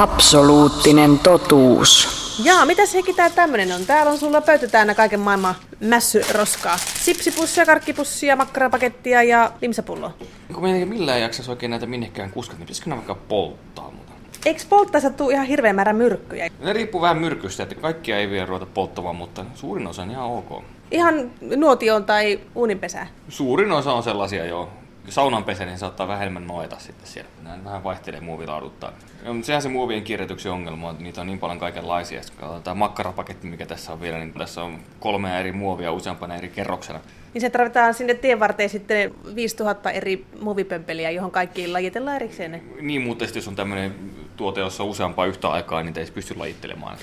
Absoluuttinen totuus. Jaa, mitäs Heikki tää tämmönen on? Täällä on sulla pöytä täynnä kaiken maailman mässyroskaa. Sipsipussia, karkkipussia, makkarapakettia ja limsapulloa. Kun me ei millään jaksaisi oikein näitä minnekään kuskata, niin pitäisikö nämä vaikka polttaa muuta? Eiks polttaessa tuu ihan hirveä määrä myrkkyjä? Ne riippuu vähän myrkystä, että kaikkia ei vielä ruveta polttamaan, mutta suurin osa on ihan ok. Ihan nuotioon tai uuninpesään. Suurin osa on sellaisia jo. Saunan pesä, niin saattaa vähän enemmän noeta sitten siellä. Nämä vähän vaihtelee muovilaaduttaan. Ja, mutta sehän se muovien kierrätyksen ongelma on, että niitä on niin paljon kaikenlaisia. Sitten Tämä makkarapaketti, mikä tässä on vielä, niin tässä on kolmea eri muovia useampana eri kerroksena. Niin se tarvitaan sinne tien varteen sitten 5000 eri muovipömpeliä, johon kaikkiin lajitellaan erikseen ne. Niin, mutta jos on tämmöinen tuote, jossa on useampaa yhtä aikaa, niin ei pysty lajittelemaan.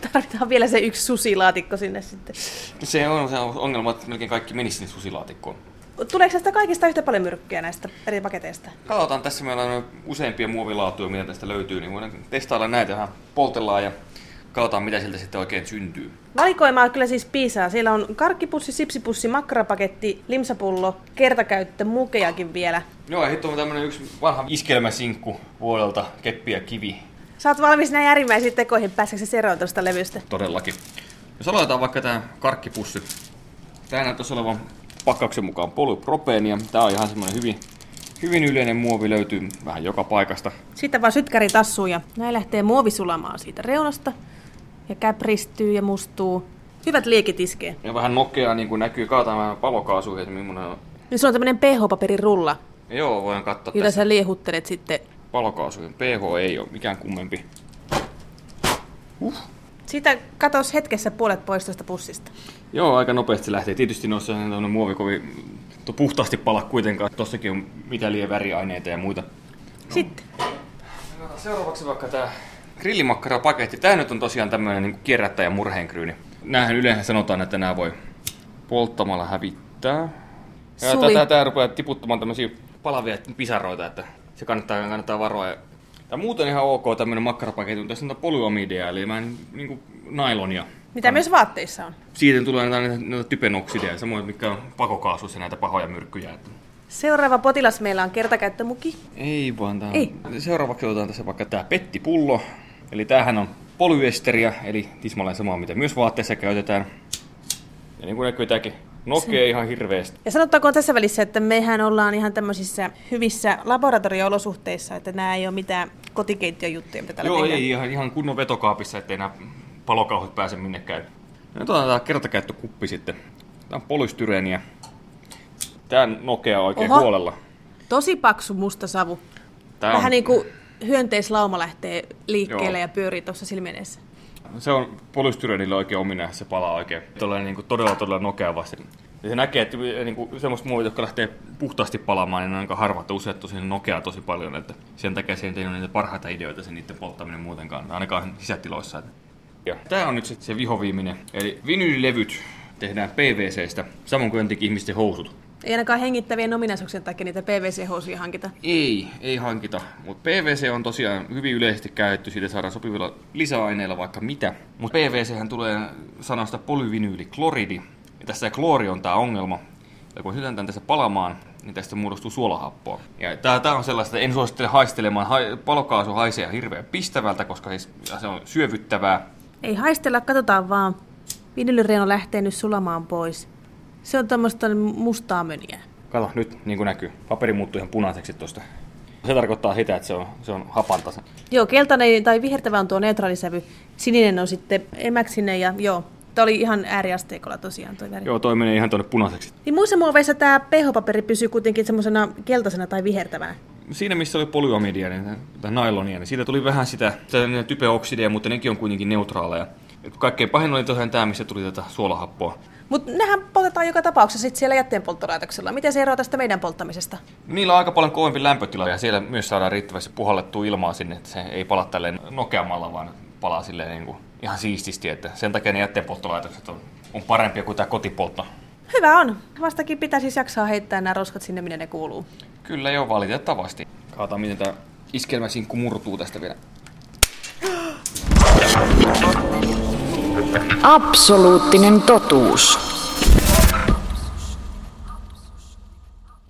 Tarvitaan vielä se yksi susilaatikko sinne sitten. Se on se ongelma, että melkein kaikki menisi sinne susilaatikkoon. Tuleeko sitä kaikista yhtä paljon myrkkyjä näistä eri paketeista? Katsotaan, tässä meillä on useampia muovilaatuja, mitä tästä löytyy, niin voidaan testailla näitä vähän poltellaan ja katsotaan, mitä sieltä sitten oikein syntyy. Valikoimaa kyllä siis piisaa. Siellä on karkkipussi, sipsipussi, makkarapaketti, limsapullo, kertakäyttö, mukejakin vielä. Joo, ja sitten on tämmönen yksi vanha iskelmäsinkku vuodelta, keppi ja kivi. Sä oot valmis näin äärimmäisiin tekoihin, pääseekö se eroon tuosta levystä? Todellakin. Jos aloitetaan vaikka tämä karkkipussi. Tää näyttäisi olevan pakkauksen mukaan polypropeenia. Tää on ihan semmoinen hyvin, hyvin yleinen muovi, löytyy vähän joka paikasta. Sitten vaan sytkäri tassuun ja näin lähtee muovi sulamaan siitä reunasta. Ja käpristyy ja mustuu. Hyvät liekit iskee. Ja vähän nokeaa, niin kuin näkyy. Kaataan vähän palokaasua, että millainen on. Nyt sulla on tämmönen pH-paperin rulla, Joo, voidaan katsoa jota tässä. sä liehuttelet sitten. Palokaasujen pH ei ole mikään kummempi. Siitä katos hetkessä puolet pois tuosta pussista. Joo, aika nopeasti lähtee. Tietysti noissa on muovi kovin puhtaasti pala kuitenkaan. Tossakin on mitä liian väriaineita ja muita. Sitten. Seuraavaksi vaikka tämä grillimakkarapaketti. Tämä nyt on tosiaan tämmöinen niin kierrättäjä murheenkryyni. Nämähän yleensä sanotaan, että nämä voi polttamalla hävittää. Ja Suli. tätä, tämä rupeaa tiputtamaan tämmöisiä palavia pisaroita, että se kannattaa, kannattaa varoa. Tämä muuten ihan ok tämmöinen makkarapaketti, mutta tässä on polyamidia, eli vähän niin kuin nailonia. Mitä myös vaatteissa on. Siitä tulee näitä, näitä typenoksideja, samoin mitkä on pakokaasuissa näitä pahoja myrkkyjä. Että Seuraava potilas meillä on kertakäyttömuki. Ei vaan tää on. Ei. Seuraavaksi otetaan tässä vaikka tää pettipullo. Eli tämähän on polyesteriä, eli tismalleen samaa mitä myös vaatteissa käytetään. Ja niin kuin näkyy tääkin nokee ihan hirveästi. Ja sanottakoon tässä välissä, että mehän ollaan ihan tämmöisissä hyvissä laboratorio-olosuhteissa, että nämä ei ole mitään kotikeittiöjuttuja, mitä täällä Joo, tehdään. ei ihan, ihan kunnon vetokaapissa, ettei nämä palokauhut pääse minnekään. Ja nyt otetaan tää kertakäyttökuppi sitten. Tää on polystyreeniä. Tää nokea oikein Oho. huolella. Tosi paksu musta savu. Tää Vähän on, niin kuin hyönteislauma lähtee liikkeelle Joo. ja pyörii tuossa silmien edessä. Se on polystyreenille oikein ominainen, se palaa oikein todella, niin kuin, todella, todella nokea vasten. Ja se näkee, että niin kuin, semmoista muovit, jotka lähtee puhtaasti palaamaan, niin ne on aika harvat, useat tosi nokeaa tosi paljon, että sen takia se ei ole niitä parhaita ideoita se niiden polttaminen muutenkaan, ainakaan sisätiloissa. Ja tämä on nyt se, se vihoviiminen, eli vinyylilevyt tehdään PVCstä, samoin kuin jotenkin ihmisten housut. Ei ainakaan hengittävien ominaisuuksien takia niitä PVC-housuja hankita. Ei, ei hankita. Mutta PVC on tosiaan hyvin yleisesti käytetty, siitä saadaan sopivilla lisäaineilla vaikka mitä. Mutta PVC tulee sanasta polyvinyylikloridi. Ja tässä kloori on tämä ongelma. Ja kun sytetään tässä palamaan, niin tästä muodostuu suolahappoa. Ja tää, tää on sellaista, että en suosittele haistelemaan. Hai, palokaasu haisee hirveän pistävältä, koska siis, se on syövyttävää. Ei haistella, katsotaan vaan. Vinylireuna lähtee nyt sulamaan pois. Se on tämmöistä mustaa möniä. Kato, nyt niin kuin näkyy. Paperi muuttuu ihan punaiseksi tosta. Se tarkoittaa sitä, että se on, se on hapanta. Joo, keltainen tai vihertävä on tuo neutraalisävy. Sininen on sitten emäksinen ja joo. Tämä oli ihan ääriasteikolla tosiaan toi väri. Joo, toi menee ihan tuonne punaiseksi. Niin muissa muoveissa tämä pH-paperi pysyy kuitenkin semmoisena keltaisena tai vihertävänä. Siinä missä oli polyamidia, niin, tai nailonia, niin siitä tuli vähän sitä, sitä typeoksideja, mutta nekin on kuitenkin neutraaleja. Kaikkein pahin oli tosiaan tämä, missä tuli tätä suolahappoa. Mutta nehän poltetaan joka tapauksessa sitten siellä jätteenpolttolaitoksella. Miten se eroaa tästä meidän polttamisesta? Niillä on aika paljon kovempi lämpötila ja siellä myös saadaan riittävästi puhallettua ilmaa sinne, että se ei pala tälleen nokeamalla, vaan palaa silleen niin kuin ihan siististi. Että sen takia ne jätteenpolttolaitokset on, on parempia kuin tämä kotipoltto. Hyvä on. Vastakin pitää siis jaksaa heittää nämä roskat sinne, minne ne kuuluu. Kyllä jo valitettavasti. Kaataan miten tämä iskelmäsinkku murtuu tästä vielä. Absoluuttinen totuus.